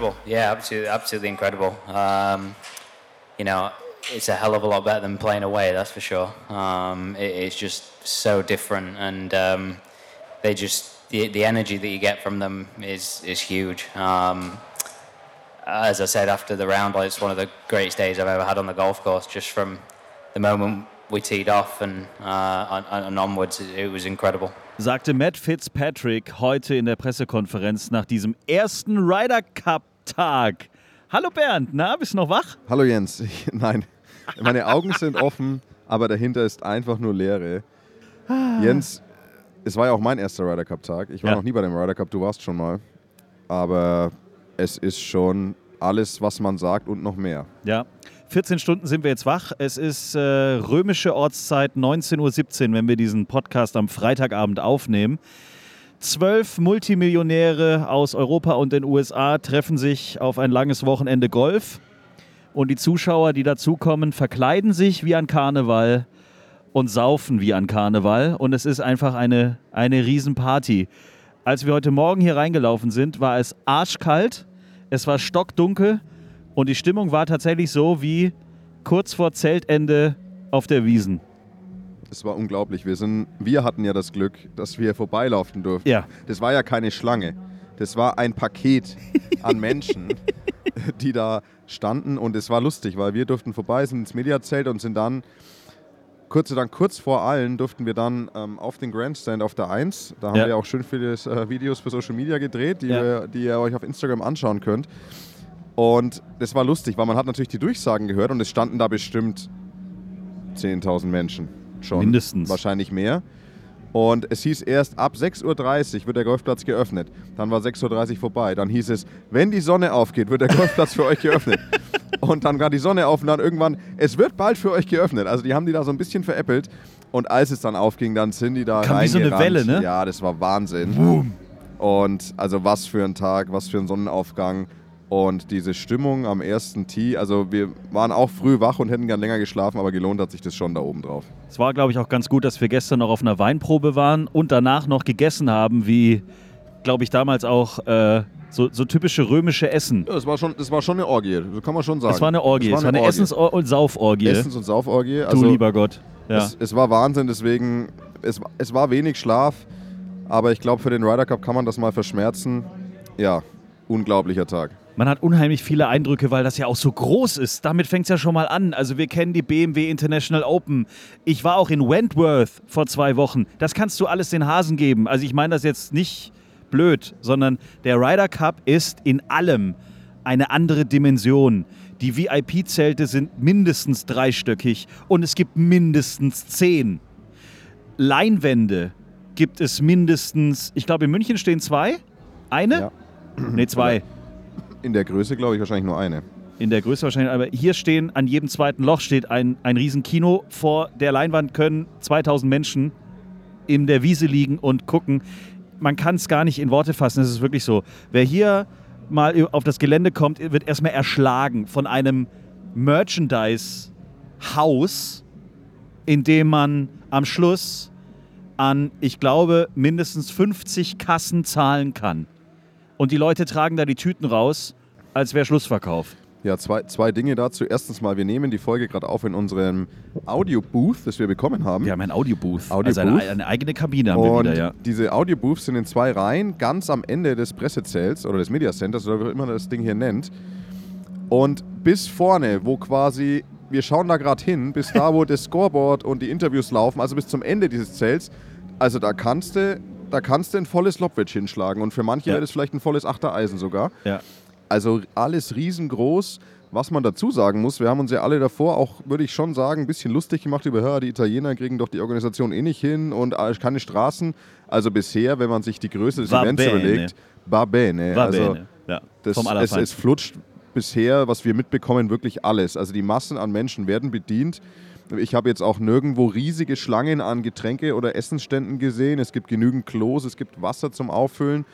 incredible. Yeah, absolutely, absolutely incredible. Um, you know, it's a hell of a lot better than playing away, that's for sure. Um, it, it's just so different, and um, they just the, the energy that you get from them is is huge. Um, as I said after the round, like, it's one of the greatest days I've ever had on the golf course. Just from the moment we teed off and uh, and onwards, it, it was incredible. Sagte Matt Fitzpatrick heute in der Pressekonferenz nach diesem ersten Ryder Cup Tag. Hallo Bernd, na, bist du noch wach? Hallo Jens. Nein, meine Augen sind offen, aber dahinter ist einfach nur Leere. Jens, es war ja auch mein erster Ryder Cup Tag. Ich war Ja. noch nie bei dem Ryder Cup, du warst schon mal. Aber es ist schon alles, was man sagt und noch mehr. Ja. 14 Stunden sind wir jetzt wach. Es ist äh, römische Ortszeit 19.17 Uhr, wenn wir diesen Podcast am Freitagabend aufnehmen. Zwölf Multimillionäre aus Europa und den USA treffen sich auf ein langes Wochenende Golf. Und die Zuschauer, die dazukommen, verkleiden sich wie an Karneval und saufen wie an Karneval. Und es ist einfach eine, eine Riesenparty. Als wir heute Morgen hier reingelaufen sind, war es arschkalt, es war stockdunkel und die Stimmung war tatsächlich so wie kurz vor Zeltende auf der Wiesen. Es war unglaublich. Wir, sind, wir hatten ja das Glück, dass wir vorbeilaufen durften. Ja. Das war ja keine Schlange. Das war ein Paket an Menschen, die da standen. Und es war lustig, weil wir durften vorbei, sind ins Mediazelt und sind dann, kurz, dann kurz vor allen, durften wir dann ähm, auf den Grandstand auf der 1. Da haben Ja. wir auch schön viele äh, Videos für Social Media gedreht, die, Ja. wir, die ihr euch auf Instagram anschauen könnt. Und das war lustig, weil man hat natürlich die Durchsagen gehört und es standen da bestimmt 10.000 Menschen schon. Mindestens. Wahrscheinlich mehr. Und es hieß erst ab 6.30 Uhr wird der Golfplatz geöffnet. Dann war 6.30 Uhr vorbei. Dann hieß es, wenn die Sonne aufgeht, wird der Golfplatz für euch geöffnet. Und dann war die Sonne auf und dann irgendwann, es wird bald für euch geöffnet. Also die haben die da so ein bisschen veräppelt. Und als es dann aufging, dann sind die da Kam wie so eine. Welle, ne? Ja, das war Wahnsinn. Und also was für ein Tag, was für ein Sonnenaufgang. Und diese Stimmung am ersten Tee, also wir waren auch früh wach und hätten gern länger geschlafen, aber gelohnt hat sich das schon da oben drauf. Es war, glaube ich, auch ganz gut, dass wir gestern noch auf einer Weinprobe waren und danach noch gegessen haben, wie, glaube ich, damals auch äh, so, so typische römische Essen. Ja, das war schon, das war schon eine Orgie, das kann man schon sagen. Es war eine Orgie, es war eine, Essens- und Sauforgie. Essens- und Sauforgie. du Also lieber Gott. Ja. es, es war Wahnsinn, deswegen, es, es war wenig Schlaf, aber ich glaube, für den Ryder Cup kann man das mal verschmerzen. Ja, unglaublicher Tag. Man hat unheimlich viele Eindrücke, weil das ja auch so groß ist. Damit fängt es ja schon mal an. Also wir kennen die BMW International Open. Ich war auch in Wentworth vor zwei Wochen. Das kannst du alles den Hasen geben. Also ich meine das jetzt nicht blöd, sondern der Ryder Cup ist in allem eine andere Dimension. Die VIP-Zelte sind mindestens dreistöckig und es gibt mindestens zehn. Leinwände gibt es mindestens, ich glaube in München stehen zwei. Eine? Ja. Nee, zwei. In der Größe, glaube ich, wahrscheinlich nur eine. In der Größe wahrscheinlich, aber hier stehen, an jedem zweiten Loch steht ein, ein Riesenkino. Vor der Leinwand können 2000 Menschen in der Wiese liegen und gucken. Man kann es gar nicht in Worte fassen, es ist wirklich so. Wer hier mal auf das Gelände kommt, wird erstmal erschlagen von einem Merchandise-Haus, in dem man am Schluss an, ich glaube, mindestens 50 Kassen zahlen kann. Und die Leute tragen da die Tüten raus, als wäre Schlussverkauf. Ja, zwei, zwei Dinge dazu. Erstens mal, wir nehmen die Folge gerade auf in unserem Audio-Booth, das wir bekommen haben. Wir haben ein Audiobooth. Audiobooth. Also eine, eine eigene Kabine haben wir Und wieder, ja. diese Audiobooths sind in zwei Reihen, ganz am Ende des Pressezelts oder des Media Centers, oder wie immer man das Ding hier nennt. Und bis vorne, wo quasi, wir schauen da gerade hin, bis da, wo das Scoreboard und die Interviews laufen, also bis zum Ende dieses Zelts, also da kannst du, da kannst du ein volles Lobwedge hinschlagen und für manche Ja. wäre das vielleicht ein volles Achtereisen sogar. ja. Also alles riesengroß. Was man dazu sagen muss, wir haben uns ja alle davor auch, würde ich schon sagen, ein bisschen lustig gemacht über, "Hör, die Italiener kriegen doch die Organisation eh nicht hin und äh, keine Straßen. Also bisher, wenn man sich die Größe des Va Events bene. überlegt, va bene. War also bene. Ja. das, Vom es, es flutscht bisher, was wir mitbekommen, wirklich alles. Also die Massen an Menschen werden bedient. Ich habe jetzt auch nirgendwo riesige Schlangen an Getränke- oder Essensständen gesehen. Es gibt genügend Klos, es gibt Wasser zum Auffüllen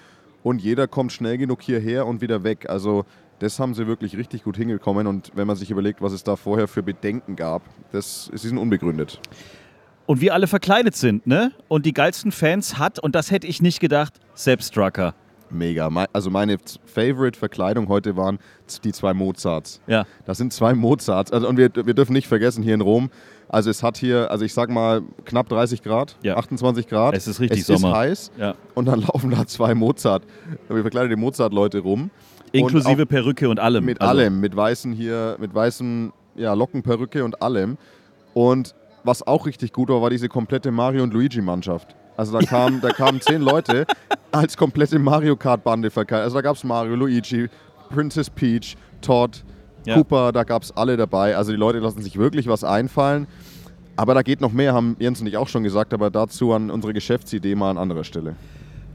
und jeder kommt schnell genug hierher und wieder weg. Also das haben sie wirklich richtig gut hingekommen und wenn man sich überlegt, was es da vorher für Bedenken gab, das sie sind unbegründet. Und wir alle verkleidet sind, ne? Und die geilsten Fans hat, und das hätte ich nicht gedacht, Sepp Strucker. Mega. Also meine Favorite-Verkleidung heute waren die zwei Mozarts. Ja. Das sind zwei Mozarts. Also, und wir, wir dürfen nicht vergessen, hier in Rom, also es hat hier, also ich sag mal, knapp 30 Grad, Ja. 28 Grad. Es ist richtig es Sommer. ist heiß. Ja. Und dann laufen da zwei Mozart, wir verkleiden die Mozart-Leute rum. Inklusive Und Perücke und allem. mit Also, allem, mit weißen hier, mit weißen ja, Lockenperücke und allem. Und was auch richtig gut war, war diese komplette Mario und Luigi-Mannschaft. Also da, kam, da kamen zehn Leute als komplette Mario Kart-Bande verkleidet. Also da gab es Mario, Luigi, Princess Peach, Todd, Ja. Cooper, da gab es alle dabei. Also die Leute lassen sich wirklich was einfallen. Aber da geht noch mehr, haben Jens und ich auch schon gesagt, aber dazu an unsere Geschäftsidee mal an anderer Stelle.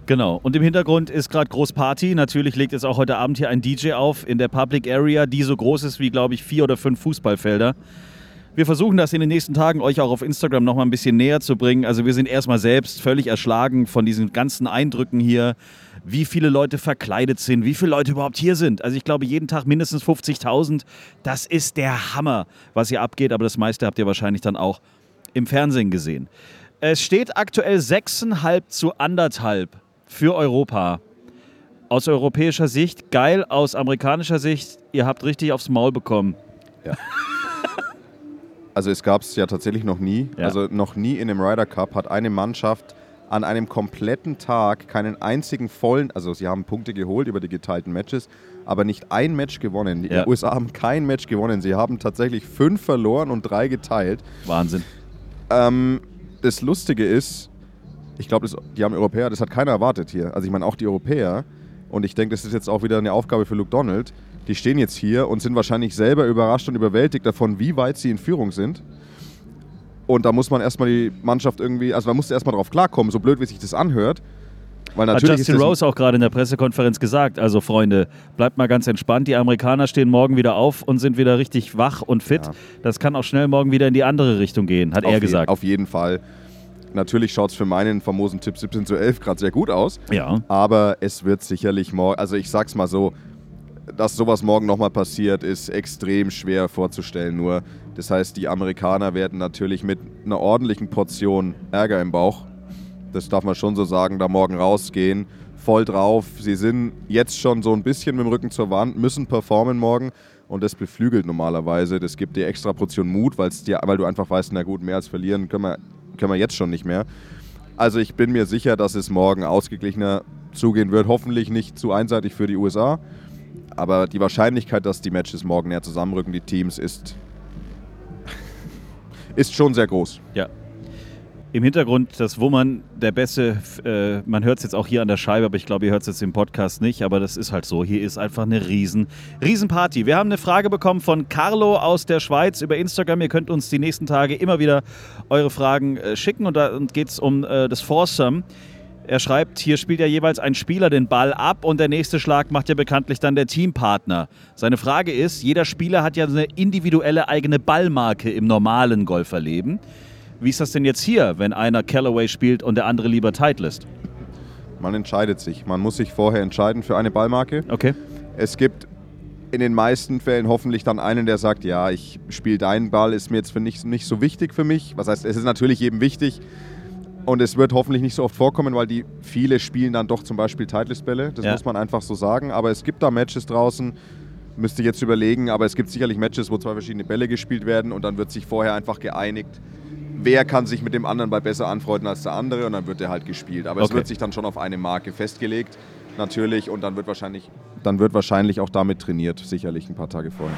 Genau. Und im Hintergrund ist gerade Großparty. Natürlich legt jetzt auch heute Abend hier ein DJ auf in der Public Area, die so groß ist wie, glaube ich, vier oder fünf Fußballfelder. Wir versuchen das in den nächsten Tagen euch auch auf Instagram noch mal ein bisschen näher zu bringen. Also wir sind erstmal selbst völlig erschlagen von diesen ganzen Eindrücken hier, wie viele Leute verkleidet sind, wie viele Leute überhaupt hier sind. Also ich glaube jeden Tag mindestens 50.000. Das ist der Hammer, was hier abgeht. Aber das meiste habt ihr wahrscheinlich dann auch im Fernsehen gesehen. Es steht aktuell 6,5 zu anderthalb für Europa. Aus europäischer Sicht geil, aus amerikanischer Sicht, ihr habt richtig aufs Maul bekommen. Also es gab es ja tatsächlich noch nie. Ja. Also noch nie in einem Ryder Cup hat eine Mannschaft an einem kompletten Tag keinen einzigen vollen, also sie haben Punkte geholt über die geteilten Matches, aber nicht ein Match gewonnen. Die Ja. USA haben kein Match gewonnen. Sie haben tatsächlich fünf verloren und drei geteilt. Wahnsinn. Ähm, das Lustige ist, ich glaube, die haben Europäer, das hat keiner erwartet hier. Also ich meine auch die Europäer. Und ich denke, das ist jetzt auch wieder eine Aufgabe für Luke Donald. Die stehen jetzt hier und sind wahrscheinlich selber überrascht und überwältigt davon, wie weit sie in Führung sind. Und da muss man erstmal die Mannschaft irgendwie, also musst du erstmal drauf klarkommen, so blöd wie sich das anhört. Weil Hat natürlich Justin ist das, Rose auch gerade in der Pressekonferenz gesagt. Also Freunde, bleibt mal ganz entspannt. Die Amerikaner stehen morgen wieder auf und sind wieder richtig wach und fit. Ja. Das kann auch schnell morgen wieder in die andere Richtung gehen, hat auf er je- gesagt. Auf jeden Fall. Natürlich schaut es für meinen famosen Tipp 17 zu 11 gerade sehr gut aus. ja. Aber es wird sicherlich morgen, also ich sag's mal so, dass sowas morgen nochmal passiert, ist extrem schwer vorzustellen. Nur, das heißt, die Amerikaner werden natürlich mit einer ordentlichen Portion Ärger im Bauch, das darf man schon so sagen, da morgen rausgehen, voll drauf. Sie sind jetzt schon so ein bisschen mit dem Rücken zur Wand, müssen performen morgen. Und das beflügelt normalerweise. Das gibt dir extra Portion Mut, dir, weil du einfach weißt, na gut, mehr als verlieren können wir, können wir jetzt schon nicht mehr. Also ich bin mir sicher, dass es morgen ausgeglichener zugehen wird. Hoffentlich nicht zu einseitig für die USA. Aber die Wahrscheinlichkeit, dass die Matches morgen näher zusammenrücken, die Teams, ist, ist schon sehr groß. Ja. Im Hintergrund das Wummern der Bässe, äh, man hört es jetzt auch hier an der Scheibe, aber ich glaube, ihr hört es jetzt im Podcast nicht, aber das ist halt so. Hier ist einfach eine riesen, riesen Party. Wir haben eine Frage bekommen von Carlo aus der Schweiz über Instagram. Ihr könnt uns die nächsten Tage immer wieder eure Fragen äh, schicken und da geht es um äh, das Foursome. Er schreibt, hier spielt ja jeweils ein Spieler den Ball ab und der nächste Schlag macht ja bekanntlich dann der Teampartner. Seine Frage ist, jeder Spieler hat ja eine individuelle eigene Ballmarke im normalen Golferleben. Wie ist das denn jetzt hier, wenn einer Callaway spielt und der andere lieber Titleist? Man entscheidet sich. Man muss sich vorher entscheiden für eine Ballmarke. Okay. Es gibt in den meisten Fällen hoffentlich dann einen, der sagt, ja, ich spiele deinen Ball, ist mir jetzt für nicht, nicht so wichtig für mich. Was heißt, es ist natürlich jedem wichtig. Und es wird hoffentlich nicht so oft vorkommen, weil die viele spielen dann doch zum Beispiel Titleist-Bälle. Das Ja. muss man einfach so sagen. Aber es gibt da Matches draußen, müsste ich jetzt überlegen, aber es gibt sicherlich Matches, wo zwei verschiedene Bälle gespielt werden und dann wird sich vorher einfach geeinigt, wer kann sich mit dem anderen Ball besser anfreunden als der andere und dann wird der halt gespielt. Aber es Okay. wird sich dann schon auf eine Marke festgelegt, natürlich, und dann wird wahrscheinlich, dann wird wahrscheinlich auch damit trainiert, sicherlich ein paar Tage vorher.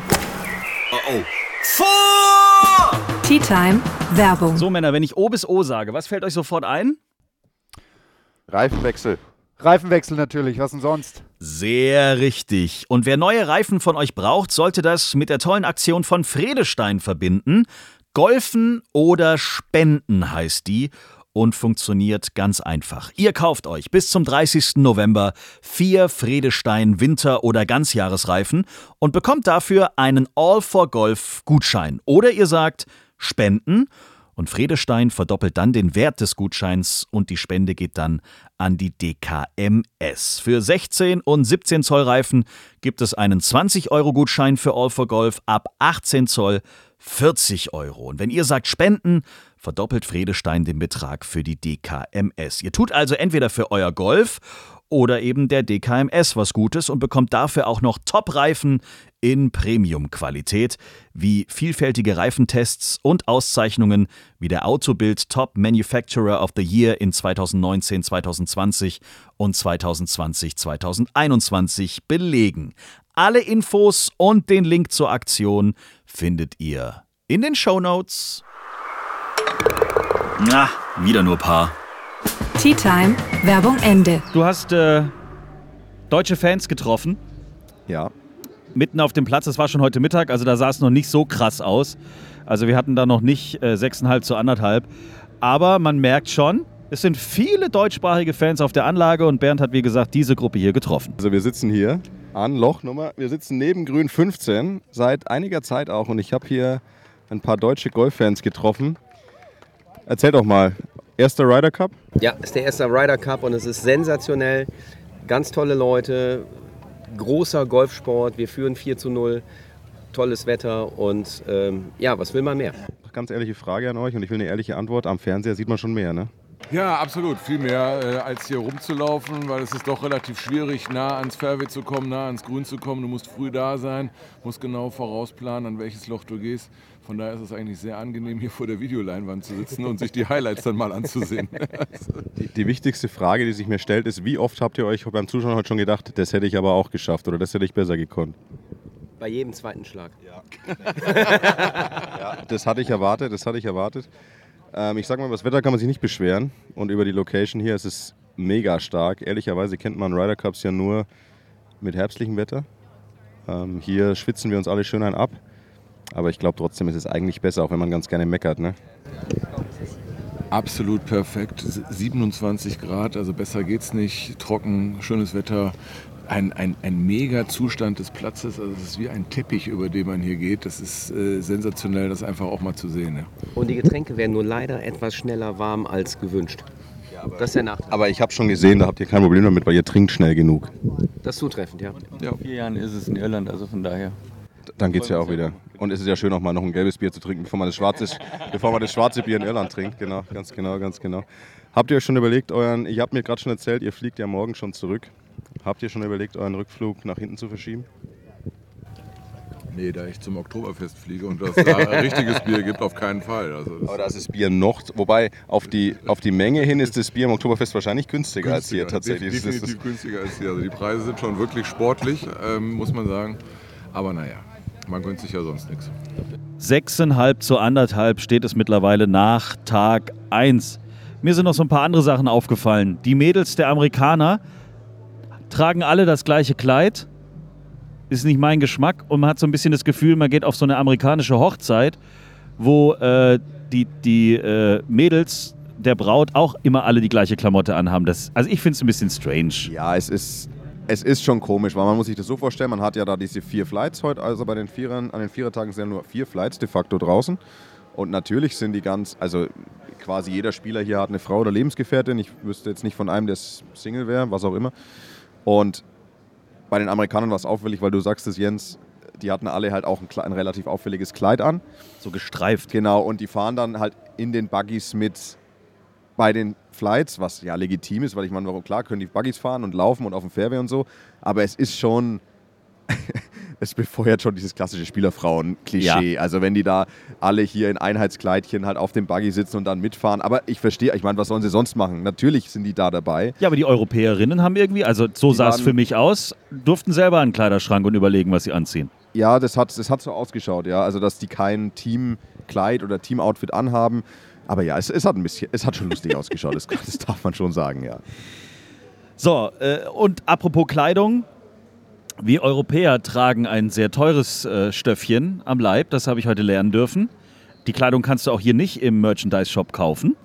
Tea Time Werbung. So Männer, wenn ich O bis O sage, was fällt euch sofort ein? Reifenwechsel. Reifenwechsel natürlich, was denn sonst? Sehr richtig. Und wer neue Reifen von euch braucht, sollte das mit der tollen Aktion von Fredestein verbinden. Golfen oder Spenden heißt die und funktioniert ganz einfach. Ihr kauft euch bis zum 30. November vier Fredestein Winter- oder Ganzjahresreifen und bekommt dafür einen All for Golf Gutschein. Oder ihr sagt Spenden und Fredestein verdoppelt dann den Wert des Gutscheins und die Spende geht dann an die DKMS. Für 16 und 17 Zoll Reifen gibt es einen 20-Euro-Gutschein für All for Golf ab 18 Zoll 40 Euro. Und wenn ihr sagt Spenden, verdoppelt Fredestein den Betrag für die DKMS. Ihr tut also entweder für euer Golf oder eben der DKMS was Gutes und bekommt dafür auch noch Top-Reifen in Premium-Qualität, wie vielfältige Reifentests und Auszeichnungen wie der Autobild Top Manufacturer of the Year in 2019, 2020 und 2020, 2021 belegen. Alle Infos und den Link zur Aktion findet ihr in den Show Notes. Na, wieder nur Paar. Tea Time, Werbung Ende. Du hast äh, deutsche Fans getroffen, Ja. mitten auf dem Platz. Das war schon heute Mittag, also da sah es noch nicht so krass aus. Also wir hatten da noch nicht äh, 6,5 zu anderthalb. Aber man merkt schon, es sind viele deutschsprachige Fans auf der Anlage und Bernd hat, wie gesagt, diese Gruppe hier getroffen. Also wir sitzen hier an Lochnummer. Wir sitzen neben Grün 15 seit einiger Zeit auch und ich habe hier ein paar deutsche Golffans getroffen. Erzähl doch mal, erster Ryder Cup? Ja, ist der erste Ryder Cup und es ist sensationell. Ganz tolle Leute, großer Golfsport. Wir führen 4 zu 0, tolles Wetter und ähm, ja, was will man mehr? Ganz ehrliche Frage an euch und ich will eine ehrliche Antwort. Am Fernseher sieht man schon mehr, ne? Ja, absolut. Viel mehr äh, als hier rumzulaufen, weil es ist doch relativ schwierig, nah ans Fairway zu kommen, nah ans Grün zu kommen. Du musst früh da sein, musst genau vorausplanen, an welches Loch du gehst. Von daher ist es eigentlich sehr angenehm, hier vor der Videoleinwand zu sitzen und sich die Highlights dann mal anzusehen. Die, die wichtigste Frage, die sich mir stellt, ist, wie oft habt ihr euch beim Zuschauen heute schon gedacht, das hätte ich aber auch geschafft oder das hätte ich besser gekonnt? Bei jedem zweiten Schlag. Das hatte ich erwartet, das hatte ich erwartet. Ähm, ich sag mal, über das Wetter kann man sich nicht beschweren und über die Location hier ist es mega stark. Ehrlicherweise kennt man Ryder Cups ja nur mit herbstlichem Wetter. Ähm, hier schwitzen wir uns alle schön ein ab. Aber ich glaube trotzdem ist es eigentlich besser, auch wenn man ganz gerne meckert. Ne? Absolut perfekt. 27 Grad, also besser geht's nicht. Trocken, schönes Wetter. Ein, ein, ein mega Zustand des Platzes. Also es ist wie ein Teppich, über den man hier geht. Das ist äh, sensationell, das einfach auch mal zu sehen. Ja. Und die Getränke werden nur leider etwas schneller warm als gewünscht. Das ist der Nachteil. Aber ich habe schon gesehen, da habt ihr kein Problem damit, weil ihr trinkt schnell genug. Das ist zutreffend, ja. Ja, vier Jahren ist es in Irland, also von daher. Dann geht's ja auch wieder. Und es ist ja schön, auch mal noch ein gelbes Bier zu trinken, bevor man das schwarze, bevor man das schwarze Bier in Irland trinkt. Genau, ganz genau, ganz genau. Habt ihr euch schon überlegt, euren, ich habe mir gerade schon erzählt, ihr fliegt ja morgen schon zurück. Habt ihr schon überlegt, euren Rückflug nach hinten zu verschieben? Nee, da ich zum Oktoberfest fliege und das da richtiges Bier gibt, auf keinen Fall. Also das Aber da ist das Bier noch, wobei auf die, auf die Menge hin ist das Bier im Oktoberfest wahrscheinlich günstiger, als hier günstiger, tatsächlich. Das Definitiv günstiger als hier. Also die Preise sind schon wirklich sportlich, ähm, muss man sagen. Aber naja, man gönnt sich ja sonst nichts. Sechseinhalb zu anderthalb steht es mittlerweile nach Tag 1. Mir sind noch so ein paar andere Sachen aufgefallen. Die Mädels der Amerikaner tragen alle das gleiche Kleid. Ist nicht mein Geschmack und man hat so ein bisschen das Gefühl, man geht auf so eine amerikanische Hochzeit, wo äh, die, die äh, Mädels der Braut auch immer alle die gleiche Klamotte anhaben. Das, also ich finde es ein bisschen strange. Ja, es ist, es ist schon komisch, weil man muss sich das so vorstellen, man hat ja da diese vier Flights heute, also bei den Vierern, an den Vierertagen sind ja nur vier Flights de facto draußen. Und natürlich sind die ganz, also quasi jeder Spieler hier hat eine Frau oder Lebensgefährtin. Ich wüsste jetzt nicht von einem, der Single wäre, was auch immer. Und bei den Amerikanern war es auffällig, weil du sagst es, Jens, die hatten alle halt auch ein, ein relativ auffälliges Kleid an. So gestreift. Genau, und die fahren dann halt in den Buggies mit bei den Flights, was ja legitim ist, weil ich meine, warum- klar können die Buggies fahren und laufen und auf dem Fairway und so, aber es ist schon, es befeuert schon dieses klassische Spielerfrauen-Klischee. Also wenn die da alle hier in Einheitskleidchen halt auf dem Buggy sitzen und dann mitfahren, aber ich verstehe, ich meine, was sollen sie sonst machen? Natürlich sind die da dabei. Ja, aber die Europäerinnen haben irgendwie, also so sah es für mich aus, durften selber einen Kleiderschrank und überlegen, was sie anziehen. Ja, das hat, das hat so ausgeschaut, ja. Also, dass die kein Teamkleid oder Teamoutfit anhaben. Aber ja, es, es hat ein bisschen, es hat schon lustig ausgeschaut, das, das darf man schon sagen, ja. So, äh, und apropos Kleidung. Wir Europäer tragen ein sehr teures äh, Stöffchen am Leib, das habe ich heute lernen dürfen. Die Kleidung kannst du auch hier nicht im Merchandise-Shop kaufen.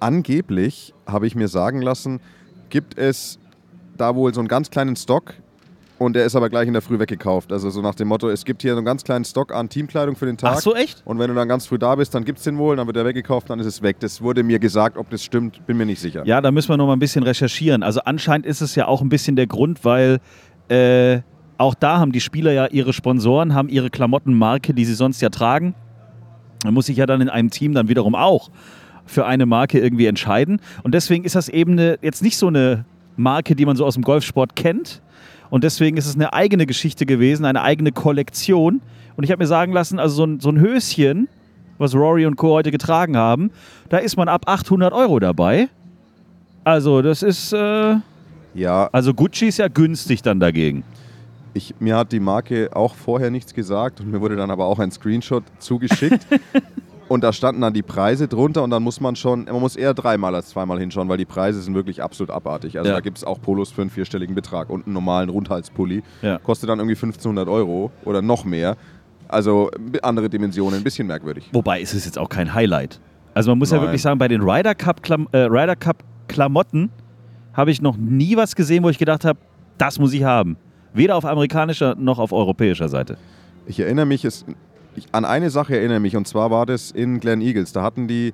Angeblich, habe ich mir sagen lassen, gibt es da wohl so einen ganz kleinen Stock und der ist aber gleich in der Früh weggekauft. Also so nach dem Motto, es gibt hier so einen ganz kleinen Stock an Teamkleidung für den Tag. Ach so, echt? Und wenn du dann ganz früh da bist, dann gibt es den wohl, dann wird der weggekauft, dann ist es weg. Das wurde mir gesagt, ob das stimmt, bin mir nicht sicher. Ja, da müssen wir noch mal ein bisschen recherchieren. Also anscheinend ist es ja auch ein bisschen der Grund, weil äh, auch da haben die Spieler ja ihre Sponsoren, haben ihre Klamottenmarke, die sie sonst ja tragen. Man muss sich ja dann in einem Team dann wiederum auch für eine Marke irgendwie entscheiden. Und deswegen ist das eben eine, jetzt nicht so eine Marke, die man so aus dem Golfsport kennt. Und deswegen ist es eine eigene Geschichte gewesen, eine eigene Kollektion. Und ich habe mir sagen lassen, also so ein, so ein Höschen, was Rory und Co. heute getragen haben, da ist man ab 800 Euro dabei. Also das ist, äh, Ja, also Gucci ist ja günstig dann dagegen. ich, mir hat die Marke auch vorher nichts gesagt und mir wurde dann aber auch ein Screenshot zugeschickt. und da standen dann die Preise drunter und dann muss man schon, man muss eher dreimal als zweimal hinschauen, weil die Preise sind wirklich absolut abartig. Also Ja. da gibt es auch Polos für einen vierstelligen Betrag und einen normalen Rundhalspulli. Ja. Kostet dann irgendwie 1500 Euro oder noch mehr. Also andere Dimensionen, ein bisschen merkwürdig. Wobei ist es jetzt auch kein Highlight. Also man muss ja Nein. wirklich sagen, bei den Ryder Cup, Klam äh, Ryder Cup Klamotten habe ich noch nie was gesehen, wo ich gedacht habe, das muss ich haben. Weder auf amerikanischer noch auf europäischer Seite. Ich erinnere mich, es, ich, an eine Sache erinnere mich und zwar war das in Glen Eagles. Da hatten die,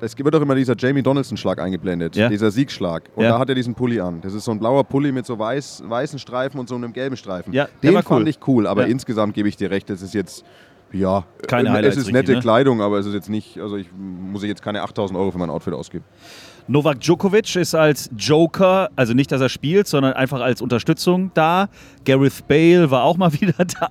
es wird doch immer dieser Jamie Donaldson-Schlag eingeblendet, Ja. dieser Siegschlag. Und Ja. da hat er diesen Pulli an. Das ist so ein blauer Pulli mit so weiß, weißen Streifen und so einem gelben Streifen. Ja, Den fand cool. ich cool, aber insgesamt gebe ich dir recht, das ist jetzt, ja, Keine Highlights es ist nette ne? Kleidung, aber es ist jetzt nicht, also ich muss ich jetzt keine 8000 Euro für mein Outfit ausgeben. Novak Djokovic ist als Joker, also nicht, dass er spielt, sondern einfach als Unterstützung da. Gareth Bale war auch mal wieder da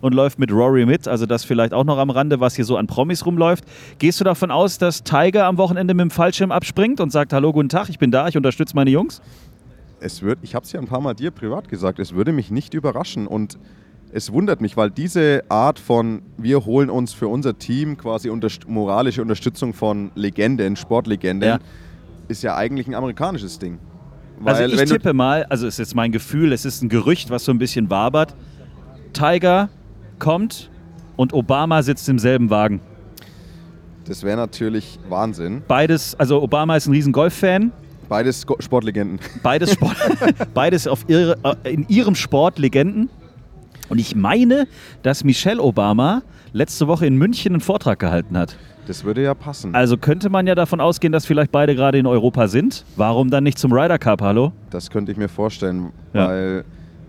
und läuft mit Rory mit. Also das vielleicht auch noch am Rande, was hier so an Promis rumläuft. Gehst du davon aus, dass Tiger am Wochenende mit dem Fallschirm abspringt und sagt, hallo, guten Tag, ich bin da, ich unterstütze meine Jungs? Es wird, ich habe es ja ein paar Mal dir privat gesagt, es würde mich nicht überraschen und es wundert mich, weil diese Art von, wir holen uns für unser Team quasi unterst moralische Unterstützung von Legenden, Sportlegenden, Ja. Ist ja eigentlich ein amerikanisches Ding. Weil Also ich tippe mal, also ist jetzt mein Gefühl, es ist ein Gerücht, was so ein bisschen wabert. Tiger kommt und Obama sitzt im selben Wagen. Das wäre natürlich Wahnsinn. Beides, also Obama ist ein riesen Golf-Fan, Beides Sportlegenden. beides, Sport, beides auf ihre, äh, in ihrem Sport Legenden. Und ich meine, dass Michelle Obama letzte Woche in München einen Vortrag gehalten hat. Das würde ja passen. Also könnte man ja davon ausgehen, dass vielleicht beide gerade in Europa sind. Warum dann nicht zum Ryder Cup, hallo? Das könnte ich mir vorstellen, Ja. weil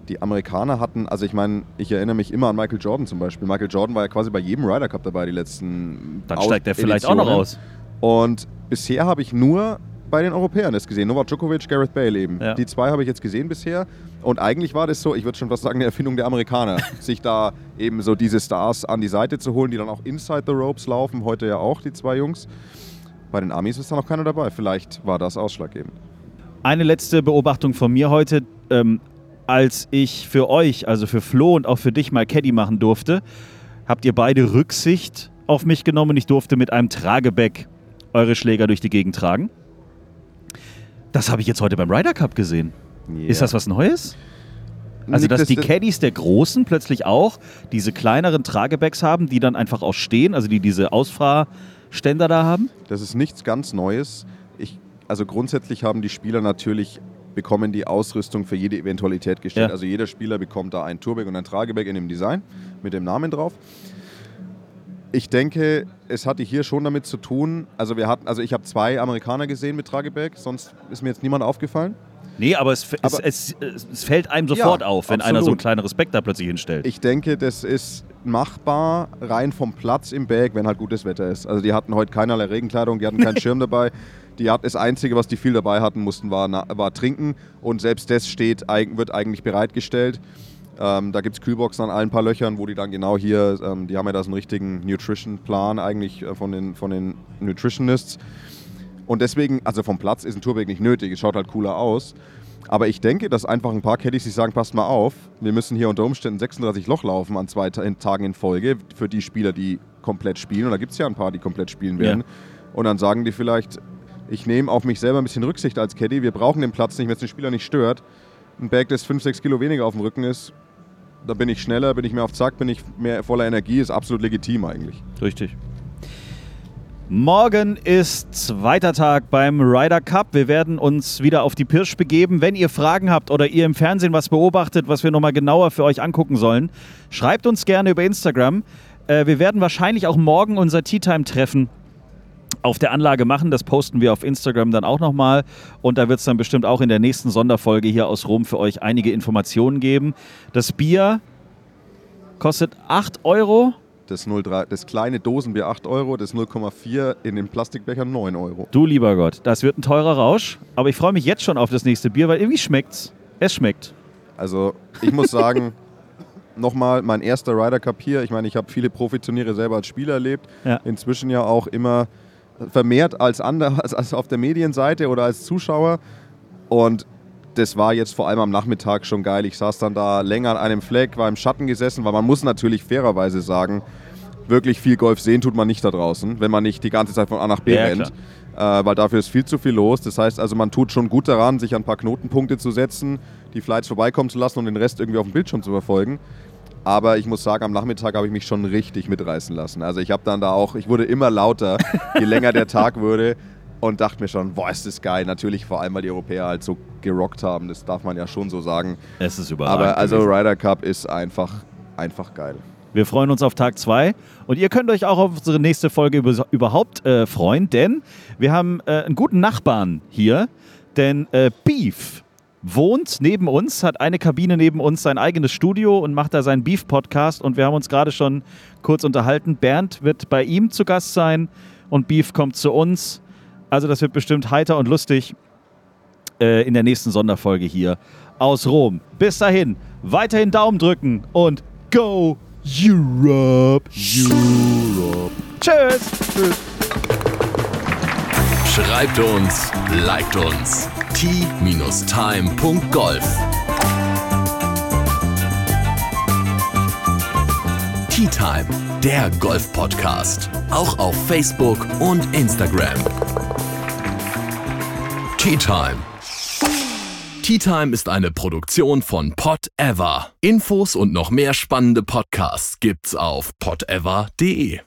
die Amerikaner hatten, also ich meine, ich erinnere mich immer an Michael Jordan zum Beispiel. Michael Jordan war ja quasi bei jedem Ryder Cup dabei, die letzten Dann steigt er vielleicht auch noch Editionen. aus. Und bisher habe ich nur bei den Europäern das gesehen. Novak Djokovic, Gareth Bale eben. Ja. Die zwei habe ich jetzt gesehen bisher. Und eigentlich war das so, ich würde schon fast sagen, eine Erfindung der Amerikaner, sich da eben so diese Stars an die Seite zu holen, die dann auch inside the ropes laufen. Heute ja auch die zwei Jungs. Bei den Amis ist da noch keiner dabei. Vielleicht war das ausschlaggebend. Eine letzte Beobachtung von mir heute. Ähm, als ich für euch, also für Flo und auch für dich mal Caddy machen durfte, habt ihr beide Rücksicht auf mich genommen und ich durfte mit einem Tragebag eure Schläger durch die Gegend tragen. Das habe ich jetzt heute beim Ryder Cup gesehen. Ist das was Neues? Also, Nick, dass das- die Caddies der Großen plötzlich auch diese kleineren Tragebags haben, die dann einfach auch stehen, also die diese Ausfahrständer da haben? Das ist nichts ganz Neues. Ich, also grundsätzlich haben die Spieler natürlich bekommen die Ausrüstung für jede Eventualität gestellt. Ja. Also jeder Spieler bekommt da ein Tourbag und ein Tragebag in dem Design mit dem Namen drauf. Ich denke, es hatte hier schon damit zu tun. Also wir hatten, also ich habe zwei Amerikaner gesehen mit Tragebag, sonst ist mir jetzt niemand aufgefallen. Nee, aber es, es, Aber- es, es fällt einem sofort Ja, auf, wenn einer so ein absolut. kleines Respekt da plötzlich hinstellt. Ich denke, das ist machbar rein vom Platz im Bag, wenn halt gutes Wetter ist. Also die hatten heute keinerlei Regenkleidung, die hatten keinen Schirm dabei. Die hat, das Einzige, was die viel dabei hatten mussten, war, war trinken. Und selbst das steht, wird eigentlich bereitgestellt. Ähm, da gibt es Kühlboxen an allen paar Löchern, wo die dann genau hier, ähm, die haben ja da so einen richtigen Nutrition-Plan eigentlich äh, von den, von den Nutritionists. Und deswegen, also vom Platz ist ein Tourbag nicht nötig, es schaut halt cooler aus. Aber ich denke, dass einfach ein paar Caddies sich sagen, passt mal auf, wir müssen hier unter Umständen 36 Loch laufen an zwei Tagen in Folge für die Spieler, die komplett spielen. Und da gibt es ja ein paar, die komplett spielen werden. Und dann sagen die vielleicht, ich nehme auf mich selber ein bisschen Rücksicht als Caddy, wir brauchen den Platz nicht, wenn es den Spieler nicht stört. Ein Bag, das 5, 6 Kilo weniger auf dem Rücken ist, da bin ich schneller, bin ich mehr auf Zack, bin ich mehr voller Energie, ist absolut legitim eigentlich. Richtig. Morgen ist zweiter Tag beim Ryder Cup. Wir werden uns wieder auf die Pirsch begeben. Wenn ihr Fragen habt oder ihr im Fernsehen was beobachtet, was wir nochmal genauer für euch angucken sollen, schreibt uns gerne über Instagram. Äh, wir werden wahrscheinlich auch morgen unser Tea Time Treffen auf der Anlage machen. Das posten wir auf Instagram dann auch nochmal. Und da wird es dann bestimmt auch in der nächsten Sonderfolge hier aus Rom für euch einige Informationen geben. Das Bier kostet 8 Euro das, 03, das kleine Dosenbier 8 Euro, das 0,4 in den Plastikbecher 9 Euro. Du lieber Gott, das wird ein teurer Rausch, aber ich freue mich jetzt schon auf das nächste Bier, weil irgendwie schmeckt's. Es schmeckt. Also ich muss sagen, nochmal mein erster Ryder Cup hier. Ich meine, ich habe viele Profiturniere selber als Spieler erlebt. Ja. Inzwischen ja auch immer vermehrt als, andere, als, als auf der Medienseite oder als Zuschauer. Und das war jetzt vor allem am Nachmittag schon geil. Ich saß dann da länger an einem Fleck, war im Schatten gesessen, weil man muss natürlich fairerweise sagen, wirklich viel Golf sehen tut man nicht da draußen, wenn man nicht die ganze Zeit von A nach B Ja, rennt. Äh, weil dafür ist viel zu viel los. Das heißt also, man tut schon gut daran, sich an ein paar Knotenpunkte zu setzen, die Flights vorbeikommen zu lassen und den Rest irgendwie auf dem Bildschirm zu verfolgen. Aber ich muss sagen, am Nachmittag habe ich mich schon richtig mitreißen lassen. Also ich habe dann da auch, ich wurde immer lauter, je länger der Tag wurde und dachte mir schon, boah, ist das geil. Natürlich vor allem, weil die Europäer halt so gerockt haben, das darf man ja schon so sagen. Es ist überragend. Aber also. Ryder Cup ist einfach, einfach geil. Wir freuen uns auf Tag 2 und ihr könnt euch auch auf unsere nächste Folge über, überhaupt äh, freuen, denn wir haben äh, einen guten Nachbarn hier, denn äh, Beef wohnt neben uns, hat eine Kabine neben uns, sein eigenes Studio und macht da seinen Beef-Podcast und wir haben uns gerade schon kurz unterhalten. Bernd wird bei ihm zu Gast sein und Beef kommt zu uns. Also das wird bestimmt heiter und lustig äh, in der nächsten Sonderfolge hier aus Rom. Bis dahin, weiterhin Daumen drücken und go Europe! Europe! Tschüss! Tschüss! Schreibt uns, liked uns. t-time.golf Tea Time, der Golf-Podcast. Auch auf Facebook und Instagram. Tea Time. Tea Time ist eine Produktion von Pot Ever. Infos und noch mehr spannende Podcasts gibt's auf potever.de.